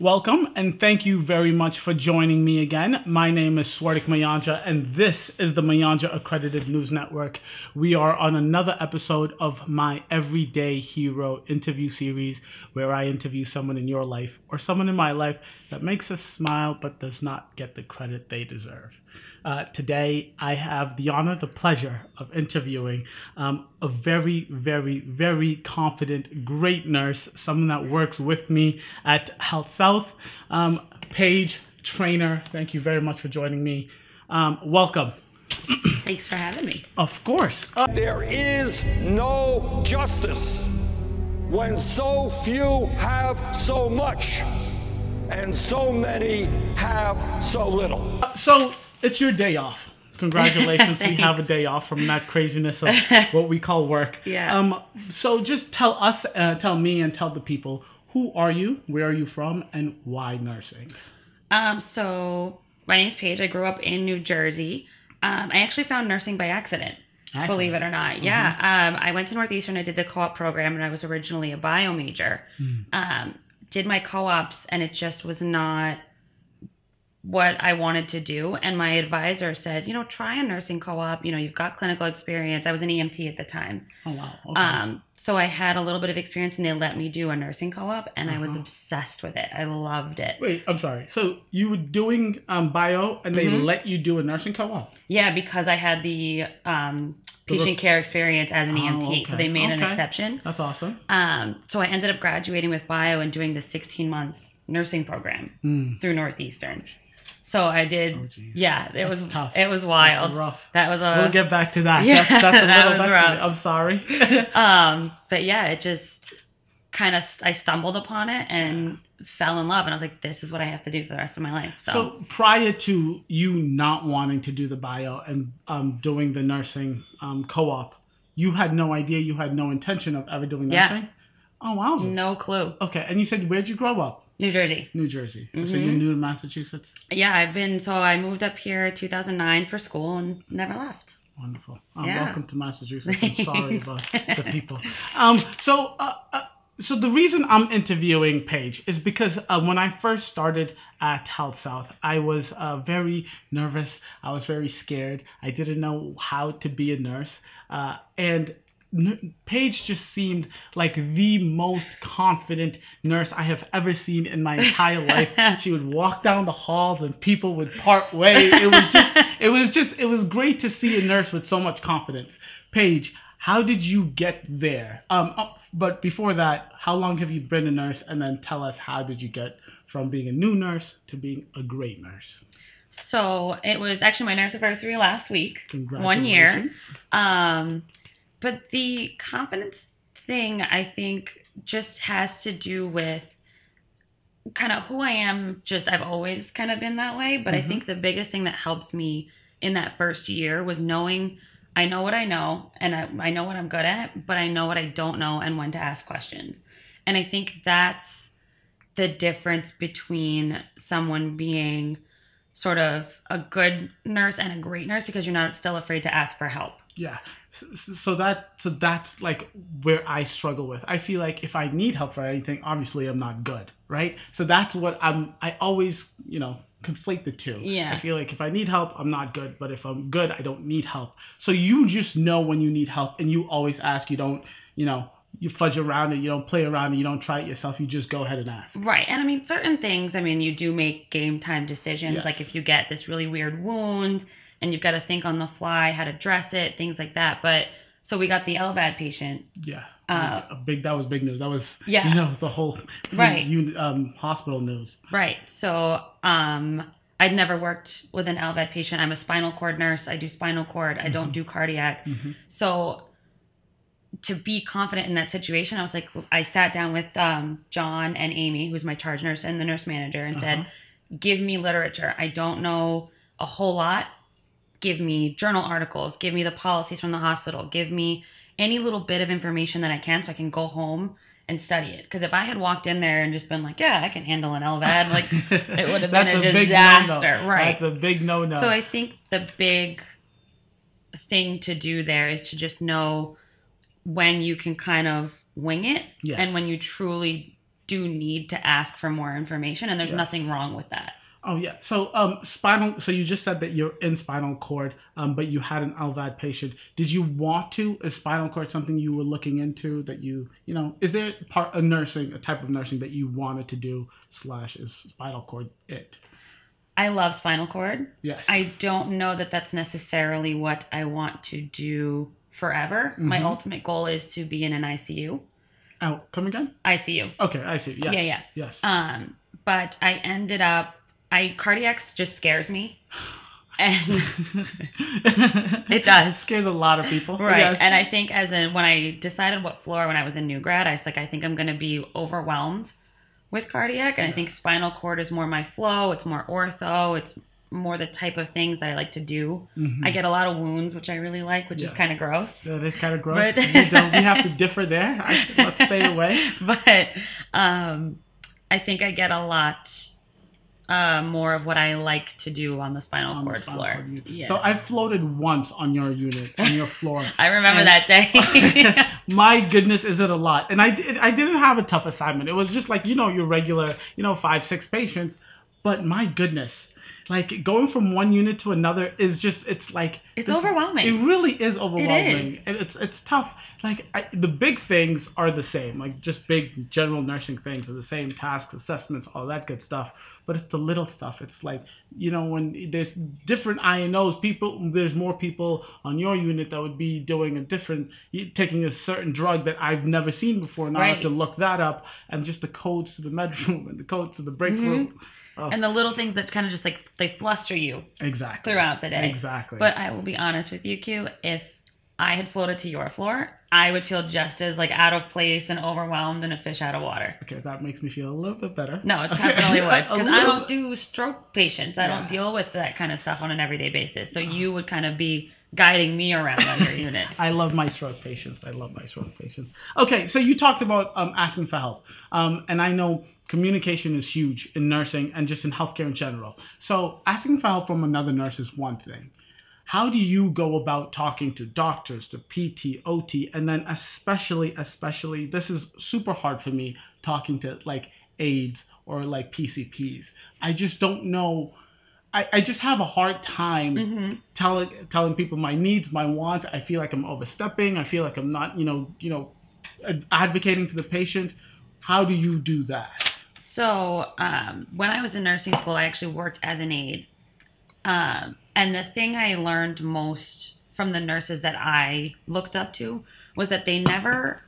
Welcome and thank you very much for joining me again. My name is Swartik Mayanja and this is the Mayanja Accredited News Network. We are on another episode of my Everyday Hero interview series where I interview someone in your life or someone in my life that makes us smile but does not get the credit they deserve. Uh, today, I have the honor, the pleasure of interviewing um, a very, very, very confident, great nurse, someone that works with me at HealthSouth. Um, Paige Trayer, thank you very much for joining me. Um, welcome. Thanks for having me. Of course. Uh, There is no justice when so few have so much and so many have so little. so, it's your day off. Congratulations, we have a day off from that craziness of what we call work. Yeah. Um. So just tell us, uh, tell me, and tell the people who are you, where are you from, and why nursing. Um, so my name's Paige. I grew up in New Jersey. Um, I actually found nursing by accident. Accident. Believe it or not, yeah. Um, I went to Northeastern. I did the co-op program, and I was originally a bio major. Um, did my co-ops, and it just was not what I wanted to do. And my advisor said, you know, try a nursing co-op. You know, you've got clinical experience. I was an EMT at the time. Oh wow. Okay. Um, so I had a little bit of experience, and they let me do a nursing co-op, and I Uh-huh. was obsessed with it. I loved it. Wait, I'm sorry. So you were doing um, bio, and they Mm-hmm. let you do a nursing co-op. Yeah, because I had the um, patient care experience as an EMT, so okay. they made an exception. That's awesome. Um, so I ended up graduating with bio and doing the 16 month nursing program through Northeastern. So I did. Oh, yeah, it That's was tough. It was wild. That's rough. That was a We'll get back to that. yeah, that's, that's a little. was That's. rough. I'm sorry. um, but yeah, it just kind of I stumbled upon it and fell in love, and I was like, this is what I have to do for the rest of my life. So, So prior to you not wanting to do the bio and um, doing the nursing um, co-op, you had no idea, you had no intention of ever doing nursing. Yeah. nursing. Oh wow. no clue. Okay, and you said where'd you grow up? New Jersey. New Jersey. So Mm-hmm. you're new to Massachusetts. Yeah, I've been so I moved up here 2009 for school and never left. Wonderful. Um, Yeah. Welcome to Massachusetts. I'm sorry about the people. Um, so, uh, uh, so the reason I'm interviewing Paige is because uh, when I first started at HealthSouth, I was uh, very nervous. I was very scared. I didn't know how to be a nurse, uh, and. Paige just seemed like the most confident nurse I have ever seen in my entire life. She would walk down the halls and people would part way. It was just, it was just, it was great to see a nurse with so much confidence. Paige, how did you get there? Um, oh, but before that, how long have you been a nurse? And then tell us how did you get from being a new nurse to being a great nurse? So it was actually my nurse anniversary last week. One year. Um, but the confidence thing, I think, just has to do with kind of who I am. Just I've always kind of been that way. But I mm-hmm. think the biggest thing that helps me in that first year was knowing I know what I know and I, I know what I'm good at, but I know what I don't know and when to ask questions. And I think that's the difference between someone being sort of a good nurse and a great nurse because you're not still afraid to ask for help. Yeah. So, so that so that's like where I struggle with. I feel like if I need help for anything, obviously I'm not good, right? So that's what I'm. I always, you know, conflate the two. Yeah. I feel like if I need help, I'm not good, but if I'm good, I don't need help. So you just know when you need help, and you always ask. You don't, you know, you fudge around it. You don't play around it. You don't try it yourself. You just go ahead and ask. Right. And I mean, certain things, I mean, you do make game time decisions. Yes. Like if you get this really weird wound and you've got to think on the fly how to dress it, things like that. But so we got the LVAD patient. Yeah. Uh, a big. That was big news. That was. Yeah. You know the whole. Right. Un, um, hospital news. Right. So um, I'd never worked with an LVAD patient. I'm a spinal cord nurse. I do spinal cord. I don't do cardiac. So to be confident in that situation, I was like, I sat down with um, John and Amy, who's my charge nurse and the nurse manager, and said, give me literature. I don't know a whole lot. Give me journal articles. Give me the policies from the hospital. Give me any little bit of information that I can so I can go home and study it. Because if I had walked in there and just been like, yeah, I can handle an LVAD, like it would have been a, big disaster. no-no. Right. That's a big no no. So I think the big thing to do there is to just know when you can kind of wing it Yes. and when you truly do need to ask for more information, and there's Yes. nothing wrong with that. Oh yeah. So um spinal so you just said that you're in spinal cord, um, but you had an LVAD patient. Did you want to? Is spinal cord something you were looking into that you you know, is there part a nursing, a type of nursing that you wanted to do slash is spinal cord it? I love spinal cord. Yes. I don't know that that's necessarily what I want to do forever. My Mm-hmm. ultimate goal is to be in an ICU. Oh, come again? ICU. Okay, I see. Yes. Yeah, yeah. Yes. Um, but I ended up I cardiacs just scares me. And it does. Scares a lot of people. Right. Yes. And I think as in when I decided what floor when I was in new grad, I was like, I think I'm gonna be overwhelmed with cardiac. And I think spinal cord is more my flow, it's more ortho, it's more the type of things that I like to do. I get a lot of wounds, which I really like, which is kind of gross. that is kind of gross. But- we, we have to differ there. I, let's stay away. but um, I think I get a lot uh, more of what I like to do on the spinal on the cord spinal floor. cord. Yeah. So I floated once on your unit, on your floor. I remember that day. my goodness is it a lot and i did i didn't have a tough assignment it was just like you know your regular you know five six patients but my goodness like going from one unit to another is just it's like It's overwhelming. it really is overwhelming is. and it's it's tough like I, the big things are the same like just big general nursing things are the same tasks assessments all that good stuff but it's the little stuff it's like you know when there's different inos people there's more people on your unit that would be doing a different taking a certain drug that i've never seen before and i have Right. to look that up and just the codes to the med room and the codes to the break Mm-hmm. Room and the little things that kind of just like they fluster you exactly throughout the day. exactly But I will be honest with you, Q. If I had floated to your floor, I would feel just as like out of place and overwhelmed and a fish out of water. okay that makes me feel a little bit better No, it definitely would. Because I don't do stroke patients. I Yeah. don't deal with that kind of stuff on an everyday basis. So uh-huh. you would kind of be guiding me around on your unit. I love my stroke patients. I love my stroke patients. Okay, so you talked about um, asking for help, um, and I know communication is huge in nursing and just in healthcare in general. So asking for help from another nurse is one thing. How do you go about talking to doctors, to PT, OT, and then especially, especially, this is super hard for me talking to like aides or like PCPs. I just don't know. I, I just have a hard time telling telling people my needs, my wants. I feel like I'm overstepping. I feel like I'm not, you know, you know, advocating for the patient. How do you do that? So um, when I was in nursing school, I actually worked as an aide. Um, and the thing I learned most from the nurses that I looked up to was that they never,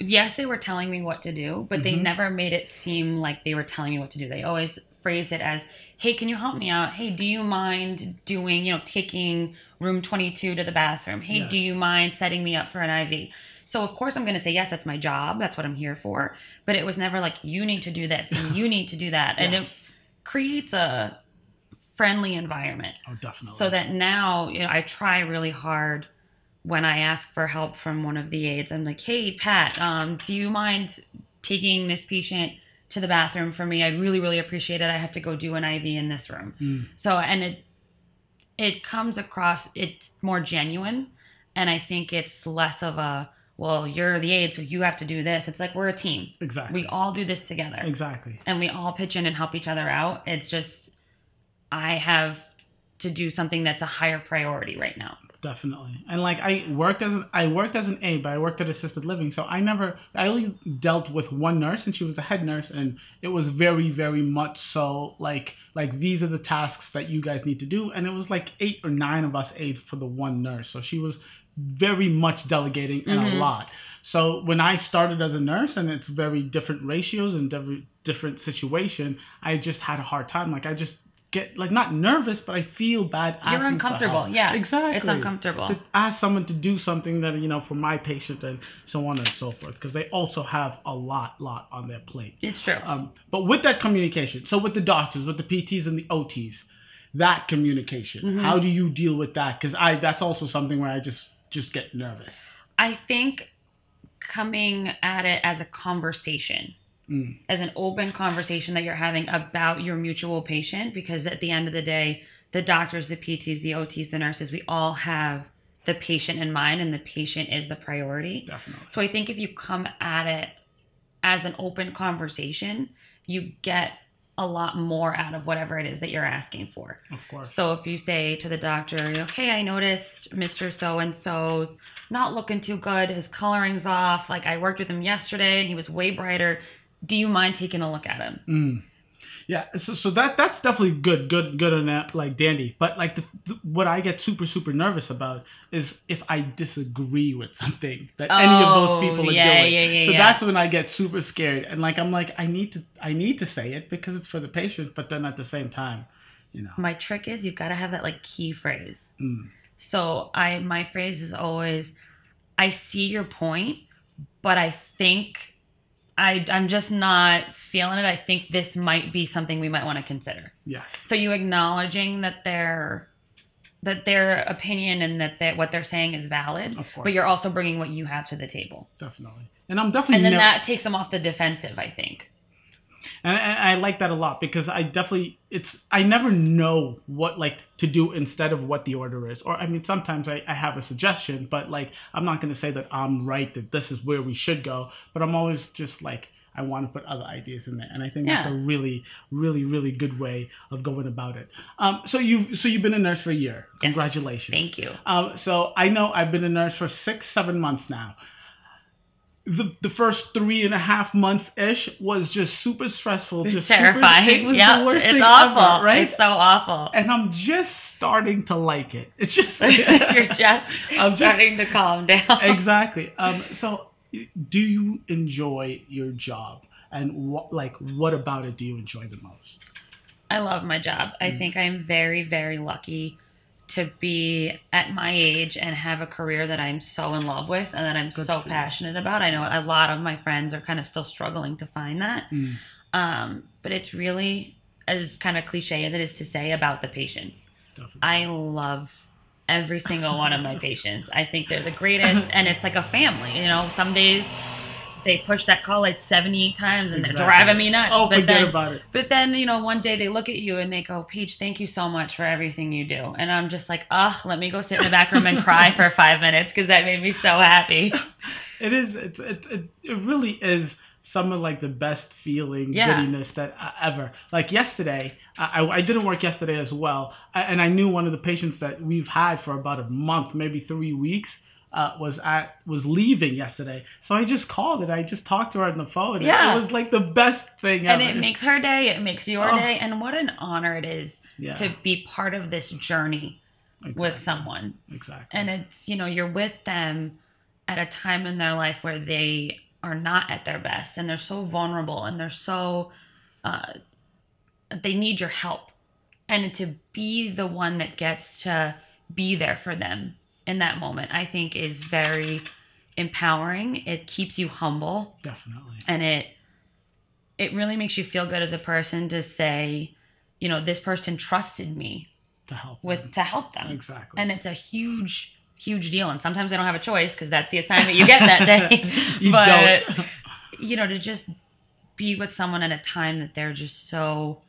yes, they were telling me what to do, but they never made it seem like they were telling me what to do. They always phrased it as, hey, can you help me out? Hey, do you mind doing, you know, taking room 22 to the bathroom? Hey, do you mind setting me up for an IV? So of course I'm going to say yes, that's my job. That's what I'm here for. But it was never like you need to do this and you need to do that. And Yes. it creates a friendly environment Oh, definitely. so that now you know, I try really hard when I ask for help from one of the aides. I'm like, hey, Pat, um, do you mind taking this patient to the bathroom for me? I'd really, really appreciate it. I have to go do an IV in this room. Mm. So, and it it comes across it's more genuine, and I think it's less of a well, you're the aide, so you have to do this. It's like we're a team. exactly. We all do this together exactly. and we all pitch in and help each other out. It's just I have to do something that's a higher priority right now. Definitely. And like I worked as an, I worked as an aide, but I worked at assisted living. So I never I only dealt with one nurse and she was the head nurse and it was very, very much so like like these are the tasks that you guys need to do. And it was like eight or nine of us aides for the one nurse. So she was very much delegating and a mm-hmm. lot. So when I started as a nurse and it's very different ratios and different different situation, I just had a hard time. Like I just get like not nervous, but I feel bad You're uncomfortable. Yeah. exactly. It's uncomfortable. To ask someone to do something that you know for my patient and so on and so forth because they also have a lot, lot on their plate. It's true. Um, but with that communication, so with the doctors, with the PTs and the OTs, that communication, Mm-hmm. how do you deal with that? Because I that's also something where I just just get nervous. I think coming at it as a conversation, Mm. as an open conversation that you're having about your mutual patient, because at the end of the day, the doctors, the PTs, the OTs, the nurses, we all have the patient in mind, and the patient is the priority. Definitely. So I think if you come at it as an open conversation, you get a lot more out of whatever it is that you're asking for. Of course. So if you say to the doctor, okay, I noticed Mr. So and so's not looking too good, his coloring's off. Like I worked with him yesterday and he was way brighter. Do you mind taking a look at him? Mm. Yeah, so, so that that's definitely good, good, good on that, like dandy. But like the, the, what I get super, super nervous about is if I disagree with something that any of those Oh, people are yeah, doing. yeah, yeah, so that's when I get super scared, and like I'm like I need to, I need to say it because it's for the patient, but then at the same time, you know, my trick is you've got to have that like key phrase. Mm. So I my phrase is always I see your point, but I think I I'm just not feeling it. I think this might be something we might want to consider. yes, So you acknowledging that their that their opinion and that they, what they're saying is valid, Of course. but you're also bringing what you have to the table. definitely. And I'm definitely And then never- that takes them off the defensive, I think. And I, I like that a lot because I definitely it's I never know what like to do instead of what the order is. Or I mean, sometimes I, I have a suggestion, but like I'm not going to say that I'm right that this is where we should go. But I'm always just like I want to put other ideas in there, and I think that's a really, really, really good way of going about it. Um, so you've so you've been a nurse for a year. Yes. Congratulations. Thank you. Um, so I know I've been a nurse for six, seven months now the, the first three and a half months ish was just super stressful, just Terrifying. Super, it was yeah, the worst it's thing awful. ever, right? It's so awful. and I'm just starting to like it. It's just You're just I'm just- starting to calm down. exactly. Um, so, do you enjoy your job, and what like what about it do you enjoy the most? I love my job. I Mm. think I'm very, very lucky to be at my age and have a career that I'm so in love with and that I'm so for you. passionate about. I know a lot of my friends are kind of still struggling to find that. Mm. Um, but it's really, as kind of cliche as it is to say, about the patients. Definitely. I love every single one of my patients. I think they're the greatest, and it's like a family. You know, some days they push that call like 78 times and Exactly. they're driving me nuts. Oh, but forget then, about it. But then, you know, one day they look at you and they go, Peach, thank you so much for everything you do. And I'm just like, ugh, let me go sit in the back room and cry for five minutes because that made me so happy. It is. It's. It, it. It really is some of like the best feeling Yeah. goodiness that uh, ever. Like yesterday, I, I I didn't work yesterday as well, I, and I knew one of the patients that we've had for about a month, maybe three weeks. Uh, was at was leaving yesterday, so I just called it. I just talked to her on the phone. Yeah. it was like the best thing and ever. it makes her day, it makes your Oh. day. And what an honor it is Yeah. to be part of this journey Exactly. with someone. exactly. and it's you know you're with them at a time in their life where they are not at their best and they're so vulnerable and they're so uh, they need your help and to be the one that gets to be there for them in that moment i think is very empowering it keeps you humble Definitely. and it it really makes you feel good as a person to say you know this person trusted me To help. with them. to help them Exactly. and it's a huge huge deal and sometimes i don't have a choice because that's the assignment you get that day You but don't. you know to just be with someone at a time that they're just so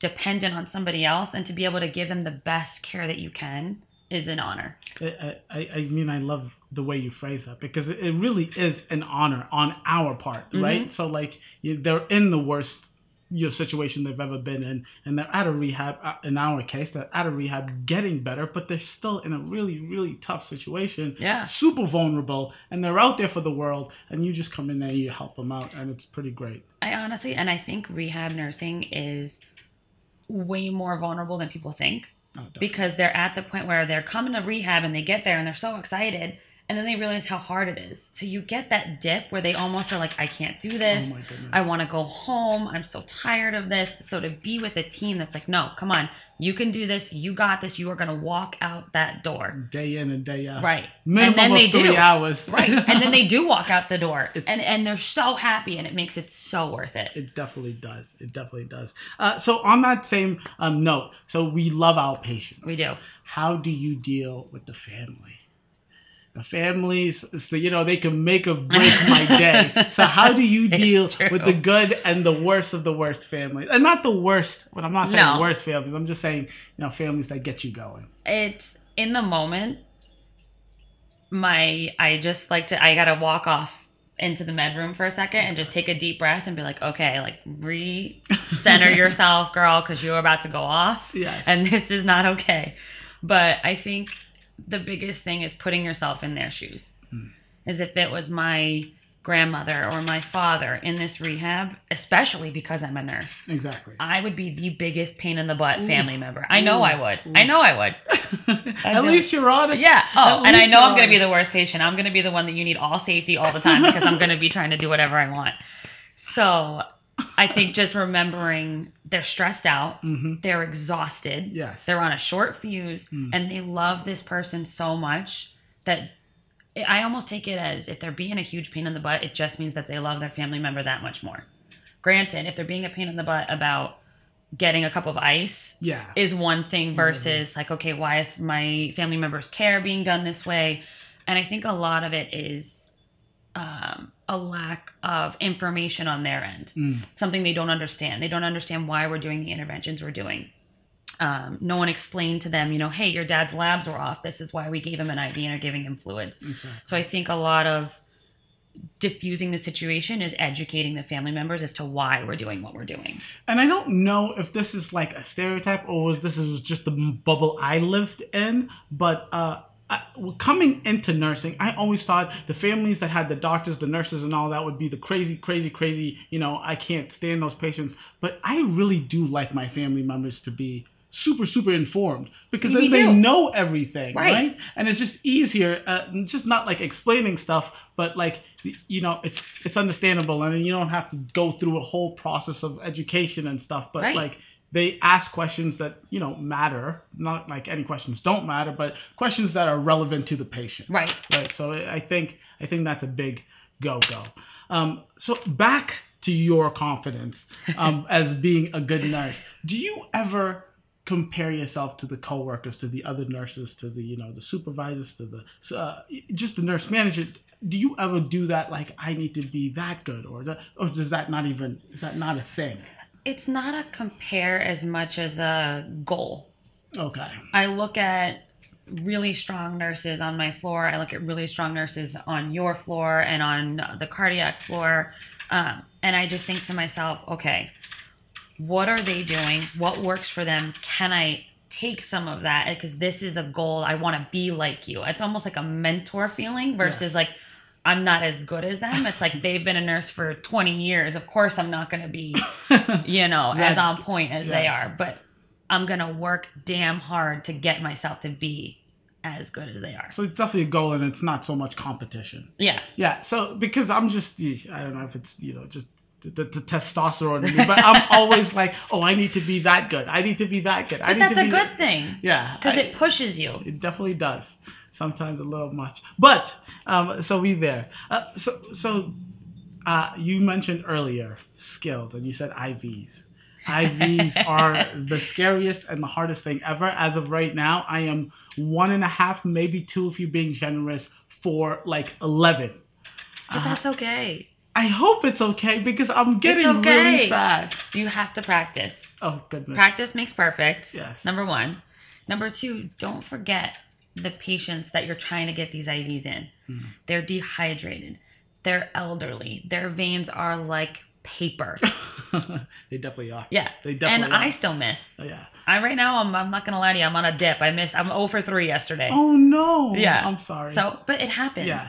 dependent on somebody else and to be able to give them the best care that you can is an honor I, I, I mean, I love the way you phrase that because it really is an honor on our part, Mm-hmm. right? So, like, you, they're in the worst you know, situation they've ever been in, and they're at a rehab. uh, In our case, they're at a rehab, getting better, but they're still in a really, really tough situation. Yeah. super vulnerable, and they're out there for the world, and you just come in there, you help them out, and it's pretty great. i honestly and i think rehab nursing is way more vulnerable than people think Oh, because they're at the point where they're coming to rehab and they get there and they're so excited and then they realize how hard it is. So you get that dip where they almost are like, I can't do this. Oh. I want to go home. I'm so tired of this. So to be with a team that's like, no, come on, you can do this. You got this. You are going to walk out that door. Day in and day out, Right. Minimum and then of they three do. hours, Right. And then they do walk out the door and, and they're so happy and it makes it so worth it. It definitely does. It definitely does. Uh, so on that same um, note, so we love our patients. We do. How do you deal with the family? The families, so you know, they can make or break my day. So how do you deal with the good and the worst of the worst families? And not the worst. but I'm not saying No. worst families, I'm just saying you know families that get you going. it's in the moment my i just like to i gotta walk off into the med room for a second and just take a deep breath and be like, okay, like re-center yourself, girl, because you're about to go off. Yes. And this is not okay. But I think the biggest thing is putting yourself in their shoes. Hmm. As if it was my grandmother or my father in this rehab, especially because I'm a nurse. Exactly. I would be the biggest pain in the butt family member. I know I would. I know I would. At least you're honest. Yeah. Oh, At and I know I'm going to be the worst patient. I'm going to be the one that you need all safety all the time because I'm going to be trying to do whatever I want. So I think just remembering they're stressed out, they're exhausted, Mm-hmm. Yes. Mm. they're on a short fuse, and they love this person so much that I almost take it as if they're being a huge pain in the butt, it just means that they love their family member that much more. Granted, if they're being a pain in the butt about getting a cup of ice, Yeah. is one thing versus like, okay, why is my family member's care being done this way? And I think a lot of it is um, a lack of information on their end, something they don't understand. They don't understand why we're doing the interventions we're doing. Um, no one explained to them, you know, hey, your dad's labs were off. This is why we gave him an IV and are giving him fluids. So I think a lot of diffusing the situation is educating the family members as to why we're doing what we're doing. And I don't know if this is like a stereotype or was this is just the bubble I lived in, but uh, I, coming into nursing, I always thought the families that had the doctors, the nurses, and all that would be the crazy, crazy, crazy. You know, I can't stand those patients. But I really do like my family members to be super, super informed because then Me they too. know everything, Right. right? And it's just easier, uh, just not like explaining stuff, but like you know, it's it's understandable, and you don't have to go through a whole process of education and stuff. But Right. like they ask questions that you know matter, not like any questions don't matter, but questions that are relevant to the patient. Right. Right. So I think I think that's a big go go. Um, so back to your confidence um, as being a good nurse. Do you ever compare yourself to the coworkers, to the other nurses, to the you know the supervisors, to the uh, just the nurse manager? Do you ever do that? Like I need to be that good, or or does that not even is that not a thing? It's not a compare as much as a goal. Okay. I look at really strong nurses on my floor. I look at really strong nurses on your floor and on the cardiac floor. Um, and I just think to myself, okay, what are they doing? What works for them? Can I take some of that? Because this is a goal. I want to be like you. It's almost like a mentor feeling versus Yes. like, I'm not as good as them. It's like they've been a nurse for 20 years. Of course, I'm not going to be, you know, as on point as they are. But I'm going to work damn hard to get myself to be as good as they are. So it's definitely a goal, and it's not so much competition. Yeah. Yeah, so because I'm just I don't know if it's you know just the, the, the testosterone in me, but I'm always like, oh, I need to be that good. I need to be that good. I need that's to a be good thing. Yeah, Because it pushes you. it definitely does. Sometimes a little much, but um, so we there. Uh, so so uh, you mentioned earlier skilled, and you said IVs. IVs are the scariest and the hardest thing ever. As of right now, I am one and a half, maybe two, if you're being generous, for like eleven. But that's okay. I hope it's okay because I'm getting okay. really sad. You have to practice. Oh goodness. Practice makes perfect. Yes. Number one. Number two, don't forget the patients that you're trying to get these IVs in. Hmm. They're dehydrated. They're elderly. Their veins are like paper. they definitely are. Yeah. They definitely and are. I still miss. Oh, yeah. I right now I'm, I'm not gonna lie to you, I'm on a dip. I missed I'm 0 for 3 yesterday. Oh no. yeah. I'm sorry. So but it happens. Yeah.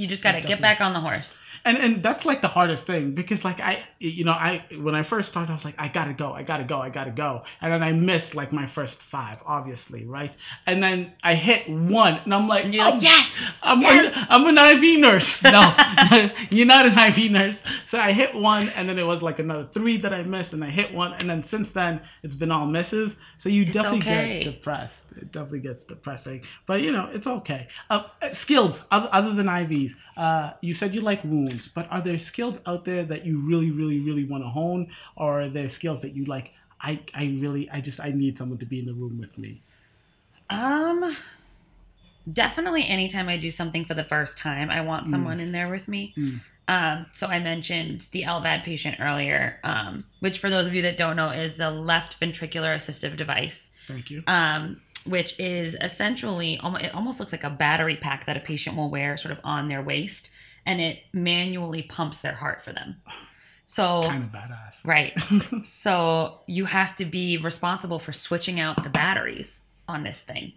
You just gotta get back on the horse. and and that's like the hardest thing because like I you know I when I first started I was like I gotta go I gotta go I gotta go. And then I missed like my first five obviously right? And then I hit one and I'm like you're oh, like, "Yes! I'm Yes!" An, I'm an IV nurse. No you're not an IV nurse. So I hit one and then it was like another three that I missed and I hit one. And then since then it's been all misses. So you definitely okay. get depressed. It definitely gets depressing. But you know it's okay. Uh, skills other, other than IVs uh, you said you like wounds but are there skills out there that you really really really want to hone or are there skills that you like I, I really I just I need someone to be in the room with me Um definitely anytime I do something for the first time, I want Mm. someone in there with me. Um, so I mentioned the LVAD patient earlier, um, which for those of you that don't know is the left ventricular assistive device. thank you um, which is essentially it almost looks like a battery pack that a patient will wear sort of on their waist and it manually pumps their heart for them. So kind of badass. Right. so you have to be responsible for switching out the batteries on this thing.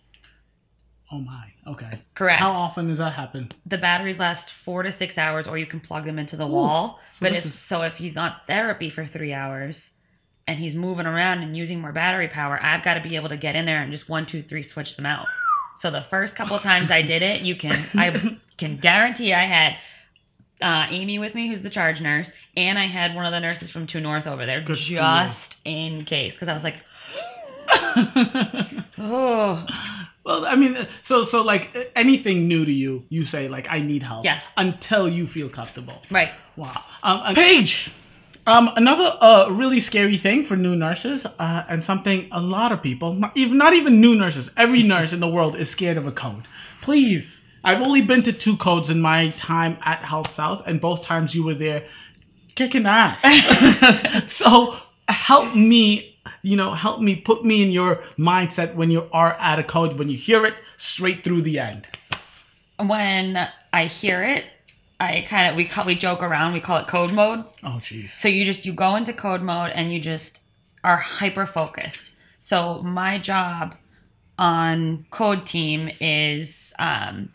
Oh my. Okay. Correct. How often does that happen? The batteries last four to six hours, or you can plug them into the wall. so but if is- so, if he's on therapy for three hours and he's moving around and using more battery power, I've got to be able to get in there and just one, two, three, switch them out. So the first couple of times I did it, you can I can guarantee I had uh, Amy with me, who's the charge nurse, and I had one of the nurses from Two North over there, Good just in case, because I was like, oh, Well, I mean, so so like anything new to you, you say like I need help. Yeah. Until you feel comfortable. right. Wow. Um, Paige. Um, another uh, really scary thing for new nurses, uh, and something a lot of people, not even not even new nurses, every nurse in the world is scared of a code. Please, I've only been to two codes in my time at HealthSouth, and both times you were there kicking ass. so help me, you know, help me put me in your mindset when you are at a code, when you hear it straight through the end. When I hear it, I kind of we call we joke around. We call it code mode. Oh, jeez. So you just you go into code mode and you just are hyper focused. So my job on code team is um,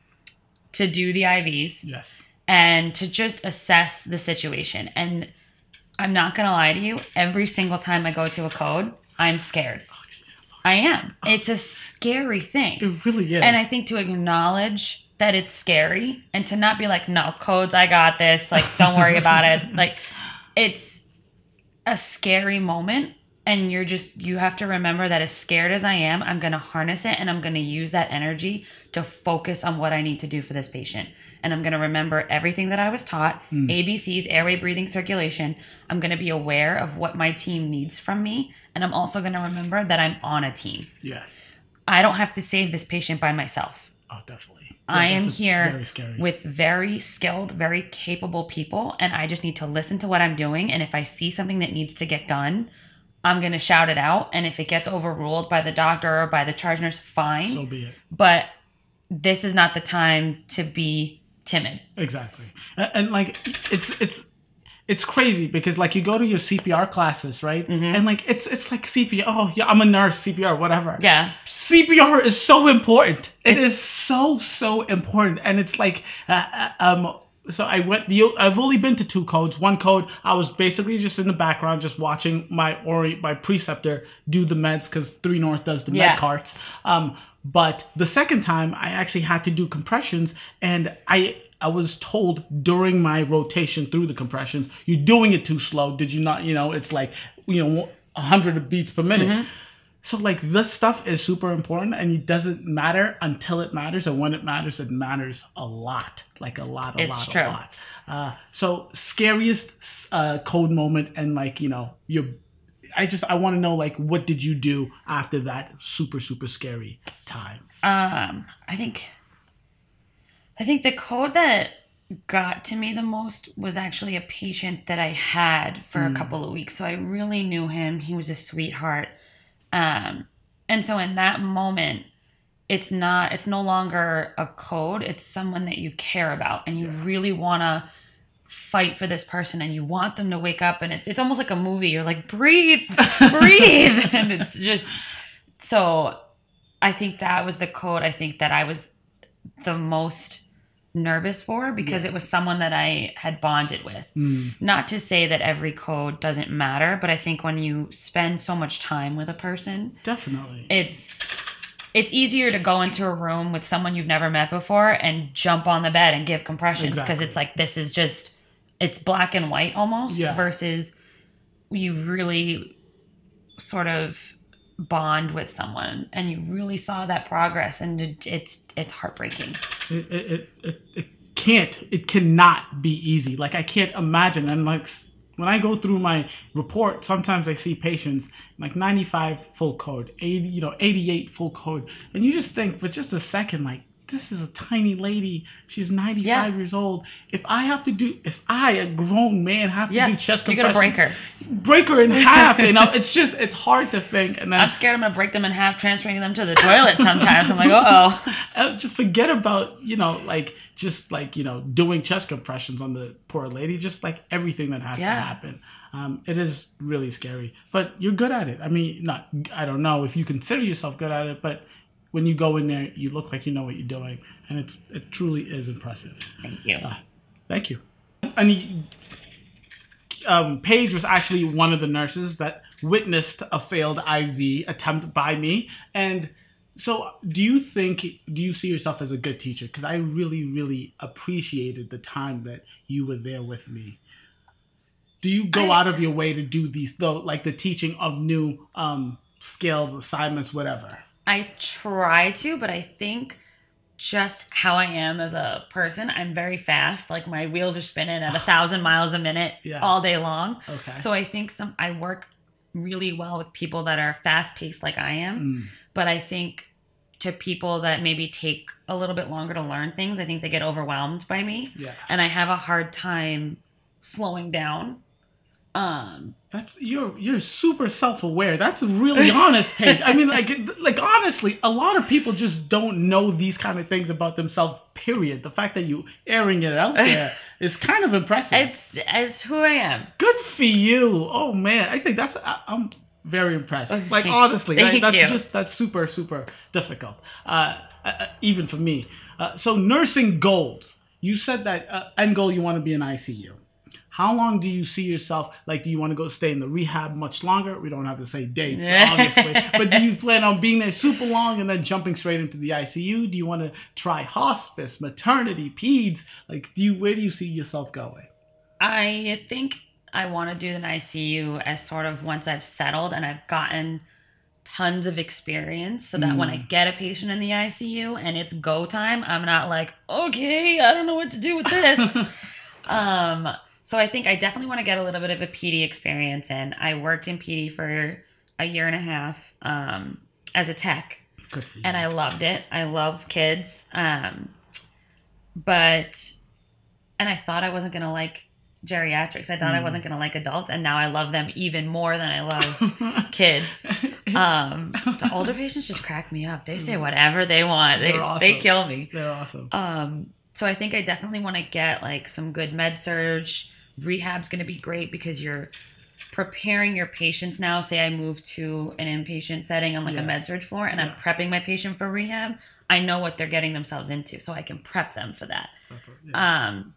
to do the IVs Yes. and to just assess the situation. And I'm not gonna lie to you, every single time I go to a code, I'm scared. Oh, jeez. I am. It's a scary thing. It really is. And I think to acknowledge that it's scary and to not be like, no, codes, I got this. Like, don't worry about it. Like, it's a scary moment. And you're just, you have to remember that as scared as I am, I'm going to harness it and I'm going to use that energy to focus on what I need to do for this patient. And I'm going to remember everything that I was taught hmm. ABCs, airway, breathing, circulation. I'm going to be aware of what my team needs from me. And I'm also going to remember that I'm on a team. Yes. I don't have to save this patient by myself. Oh, definitely. I am here very with very skilled, very capable people, and I just need to listen to what I'm doing. And if I see something that needs to get done, I'm going to shout it out. And if it gets overruled by the doctor or by the charge nurse, fine. so be it. but this is not the time to be timid. Exactly. And, and, like it's it's it's crazy because like you go to your CPR classes, right? Mm-hmm. And like it's it's like CPR. Oh yeah, I'm a nurse. CPR, whatever. Yeah. CPR is so important. It is so so important, and it's like uh, uh, um. So I went. The I've only been to two codes. One code I was basically just in the background, just watching my ori my preceptor do the meds because Three North does the Yeah. med carts. Um, but the second time I actually had to do compressions, and I I was told during my rotation through the compressions, you're doing it too slow. Did you not? You know, it's like you know, hundred beats per minute. Mm-hmm. So like this stuff is super important and it doesn't matter until it matters and when it matters it matters a lot like a lot a It's lot true. a lot. Uh, so scariest uh, code moment and like you know you I just I want to know like what did you do after that super super scary time? Um, I think I think the code that got to me the most was actually a patient that I had for a couple of weeks. So I really knew him. He was a sweetheart. Um, and so in that moment, it's not it's no longer a code, it's someone that you care about and you really want to fight for this person and you want them to wake up and it's it's almost like a movie. You're like breathe, breathe and it's just so I think that was the code I think that I was the most nervous for because it was someone that I had bonded with. Hmm. Not to say that every code doesn't matter, but I think when you spend so much time with a person, Definitely. it's it's easier to go into a room with someone you've never met before and jump on the bed and give compressions because Exactly. it's like this is just it's black and white almost Yeah. versus you really sort of bond with someone and you really saw that progress and it, it's it's heartbreaking. It, it, it, it, can't it cannot be easy. Like i can't imagine. And like when i go through my report sometimes i see patients like 95 full code 80 you know 88 full code. And you just think for just a second like this is a tiny lady. She's 95 Yeah. years old. If I have to do, if I, a grown man, have to Yeah, do chest compressions, you're gonna break her. break her in half. You know, it's just, it's hard to think. And then I'm scared I'm gonna break them in half, transferring them to the toilet sometimes. I'm like, uh oh. just forget about you know like just like you know doing chest compressions on the poor lady just like everything that has Yeah. to happen um, it is really scary but you're good at it i mean not i don't know if you consider yourself good at it but when you go in there you look like you know what you're doing and it's it truly is impressive Thank you. thank you and um, Paige was actually one of the nurses that witnessed a failed IV attempt by me. And so, do you think, do you see yourself as a good teacher? Because I really, really appreciated the time that you were there with me. Do you go I- out of your way to do these, though, like the teaching of new um, skills, assignments, whatever? I try to, but I think just how I am as a person, I'm very fast. Like my wheels are spinning at a thousand miles a minute Yeah. all day long. Okay. So I think some I work really well with people that are fast paced like I am. Mm. But I think to people that maybe take a little bit longer to learn things, I think they get overwhelmed by me. Yeah. And I have a hard time slowing down. Um That's you're you're super self aware. That's a really honest Paige. I mean, like like honestly, a lot of people just don't know these kind of things about themselves. Period. The fact that you airing it out there is kind of impressive. it's it's who I am. Good for you. Oh man, I think that's I, I'm very impressed. Oh, like thanks. honestly, that's you. just that's super super difficult. Uh, uh, even for me. Uh, so nursing goals. You said that uh, end goal you want to be in ICU. How long do you see yourself? Like, do you want to go stay in the rehab much longer? We don't have to say dates, obviously. but do you plan on being there super long and then jumping straight into the ICU? Do you want to try hospice, maternity, peds? Like, do you where do you see yourself going? I think I want to do an ICU as sort of once I've settled and I've gotten tons of experience so that when I get a patient in the ICU and it's go time, I'm not like, okay, I don't know what to do with this. um, so I think I definitely want to get a little bit of a PD experience in. I worked in PD for a year and a half um, as a tech Good for you. and I loved it. I love kids. Um, but, and I thought I wasn't gonna like geriatrics. I thought I wasn't gonna like adults, and now I love them even more than I loved kids. Um, the older patients just crack me up. They say whatever they want. They awesome. they kill me. They're awesome. Um, so I think I definitely want to get like some good med surg. Rehab's going to be great because you're preparing your patients now. Say I move to an inpatient setting on like a med surg floor and I'm prepping my patient for rehab. I know what they're getting themselves into, so I can prep them for that. That's, yeah. Um,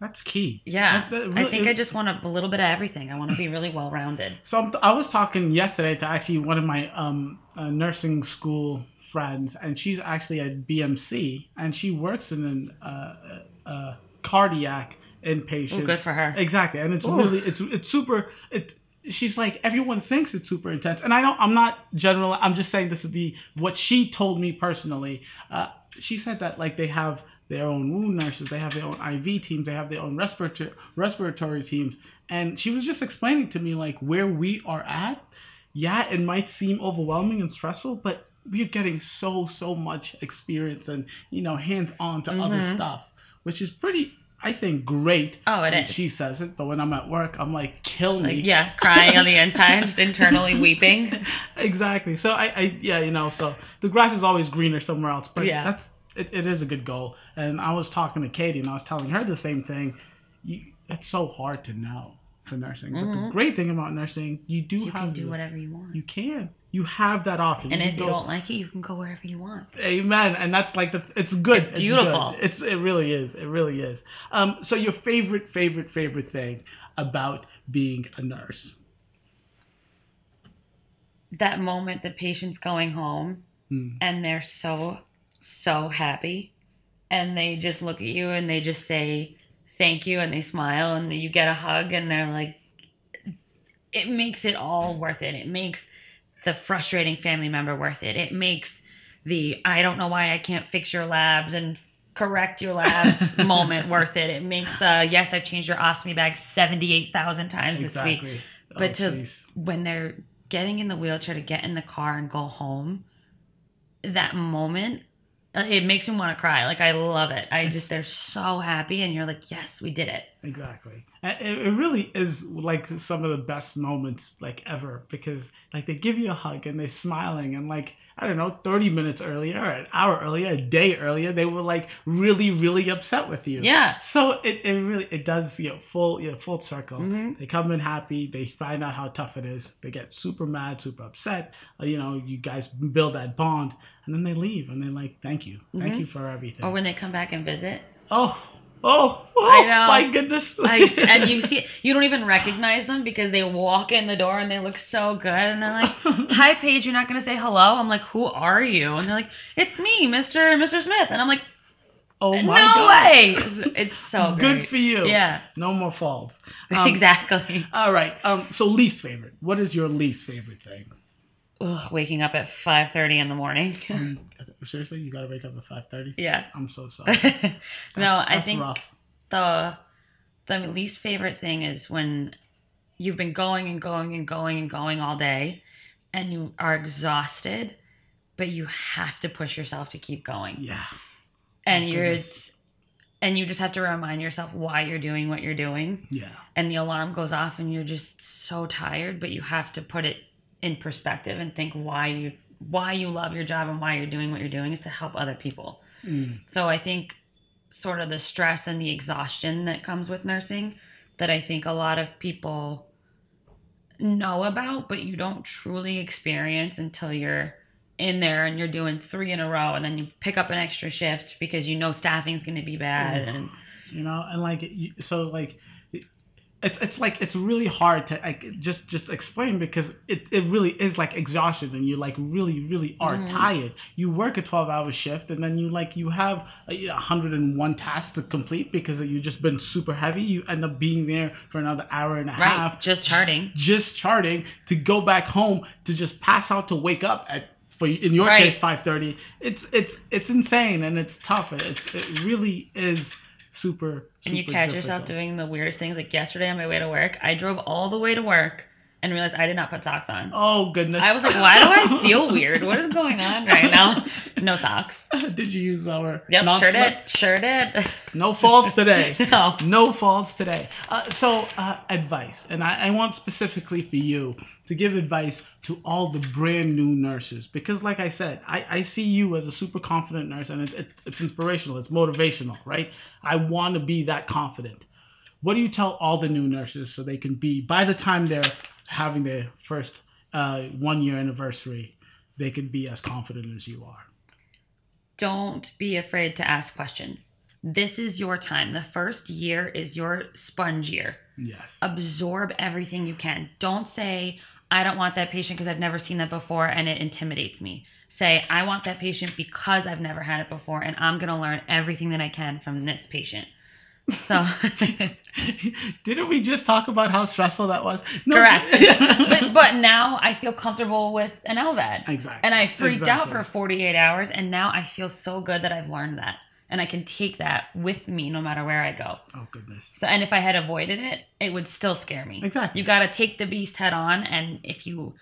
That's key. yeah, That- that I really- think I just want a, a little bit of everything. I want to be really well rounded. So I'm- I was talking yesterday to actually one of my um, uh, nursing school friends, and she's actually at BMC, and she works in an uh, uh, cardiac inpatient. Oh, good for her. Exactly, and it's really it's it's super. It she's like everyone thinks it's super intense, and I don't. I'm not general. I'm just saying this is the what she told me personally. Uh, she said that like they have their own wound nurses, they have their own IV teams, they have their own respiratory respiratory teams, and she was just explaining to me like where we are at. Yeah, it might seem overwhelming and stressful, but we're getting so so much experience and you know hands on to other stuff, which is pretty. I think great. Mm-hmm. Oh, it is. She says it, but when I'm at work, I'm like, kill me. Like, yeah, crying on the inside, just internally weeping. exactly. So I, I, yeah, you know, so the grass is always greener somewhere else. But Yeah. that's it, it is a good goal. And I was talking to Katie, and I was telling her the same thing. You, it's so hard to know for nursing, but the great thing about nursing, you do Mm-hmm. You have can do whatever you want. You can. You have that option. And can if you go- don't like it, you can go wherever you want. Amen. And that's like the it's good. It's beautiful. good. It's it really is. It really is. Um so your favorite favorite favorite thing about being a nurse. that moment the patient's going home and they're so so happy and they just look at you and they just say thank you and they smile and you get a hug and they're like it makes it all worth it it makes the frustrating family member worth it it makes the i don't know why i can't fix your labs and correct your labs moment worth it it makes the yes i've changed your ostomy bag 78000 times this week but Oh, to jeez. when they're getting in the wheelchair to get in the car and go home that moment Uh, It makes me want to cry. Like I love it. I just they're so happy, and you're like, yes, we did it. Exactly. It, really is like some of the best moments like ever because like they give you a hug and they're smiling and like I don't know, 30 minutes earlier, or an hour earlier, a day earlier, they were like really, really upset with you. Yeah. So it, it really it does you know full you know, full circle. Mm-hmm. They come in happy. They find out how tough it is. They get super mad, super upset. Uh, you know, you guys build that bond, and then they leave, and they're like, "Thank you, thank you for everything." Or when they come back and visit, oh, oh, oh, I know. my goodness! like, and you see, you don't even recognize them because they walk in the door and they look so good, and they're like, "Hi, Paige, you're not gonna say hello." I'm like, "Who are you?" And they're like, "It's me, Mr. Mr. Smith," and I'm like, oh "No my God. way!" It's, it's so Good great. for you. Yeah, No more faults. Um, exactly. All right. Um. So least favorite. What is your least favorite thing? Ugh, waking up at 5:30 in the morning. Seriously, you gotta wake up at five thirty. yeah. I'm so sorry. no, I think rough. the the least favorite thing is when you've been going and going and going and going all day and you are exhausted but you have to push yourself to keep going Yeah. and Oh, you're and you just have to remind yourself why you're doing what you're doing Yeah. and the alarm goes off and you're just so tired but you have to put it in perspective and think why you why you love your job and why you're doing what you're doing is to help other people Mm. so I think sort of the stress and the exhaustion that comes with nursing that I think a lot of people know about, but you don't truly experience until you're in there and you're doing three in a row and then you pick up an extra shift because you know staffing's going to be bad and you know and like so like it's it's like it's really hard to like just just explain because it, it really is like exhaustion and you like really really are mm. tired. You work a 12 hour shift and then you like you have a 101 tasks to complete because you've just been super heavy. You end up being there four another hour and a right half just charting. Just charting to go back home to just pass out to wake up at for in your Right. case 5:30 it's it's it's insane and it's tough it's it really is super and you super catch yourself doing the weirdest things like yesterday on my way to work I drove all the way to work and realized I did not put socks on. Oh goodness. I was like why do I feel weird? What is going on right now? No socks. Did you use our Yep, sure non-slip? did. Sure did. no faults today. No. no faults today. Uh, so uh, advice and I, I want specifically for you to give advice to all the brand new nurses because like i said i, I see you as a super confident nurse and it, it, it's inspirational it's motivational right? I want to be that confident. What do you tell all the new nurses so they can be by the time they're having their first uh, one year anniversary they can be as confident as you are Don't be afraid to ask questions. This is your time. The first year is your sponge year. yes Absorb everything you can. Don't say, I don't want that patient because I've never seen that before and it intimidates me. Say, I want that patient because I've never had it before and I'm going to learn everything that I can from this patient. So, didn't we just talk about how stressful that was no, correct. but, but now I feel comfortable with an LVAD. Exactly. And I freaked out for 48 hours, and now I feel so good that I've learned that. And I can take that with me no matter where I go. oh goodness So, and if I had avoided it, it would still scare me. Exactly. You got to take the beast head on, and if you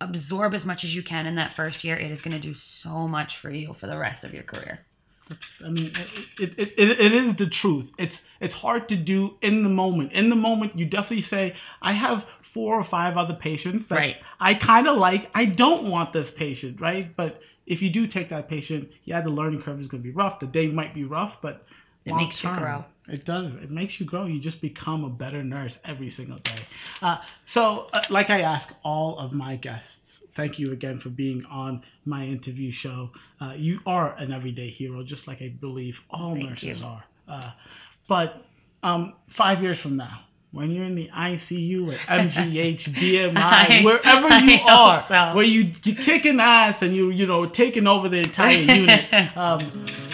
absorb as much as you can in that first year, it is going to do so much for you for the rest of your career. It's, I mean, it, it, it, it is the truth. It's it's hard to do in the moment. In the moment, you definitely say, I have four or five other patients that Right. I kind of like. I don't want this patient, right? But if you do take that patient, yeah, the learning curve is going to be rough. The day might be rough, but It long makes you grow. It does. It makes you grow. You just become a better nurse every single day. Uh, so, uh, like I ask all of my guests, thank you again for being on my interview show. Uh, you are an everyday hero, just like I believe all Thank nurses you. are. Uh, but um, five years from now, when you're in the ICU at MGH, BMI, I- wherever you hope are, so. where you you kicking ass and you you know taking over the entire unit, um,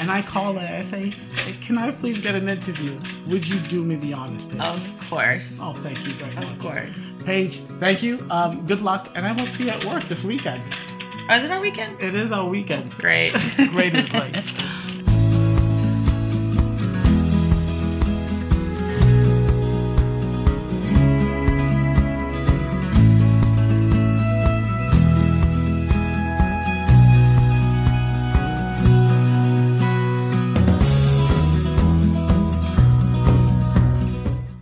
and I call her, I say, "Hey, "Can I please get an interview? Would you do me the honest, Paige?" Of course. Oh, thank you very much. of course. Paige, thank you. Um, good luck, and I will see you at work this weekend. Oh, is it our weekend? It is our weekend. Great. Great advice.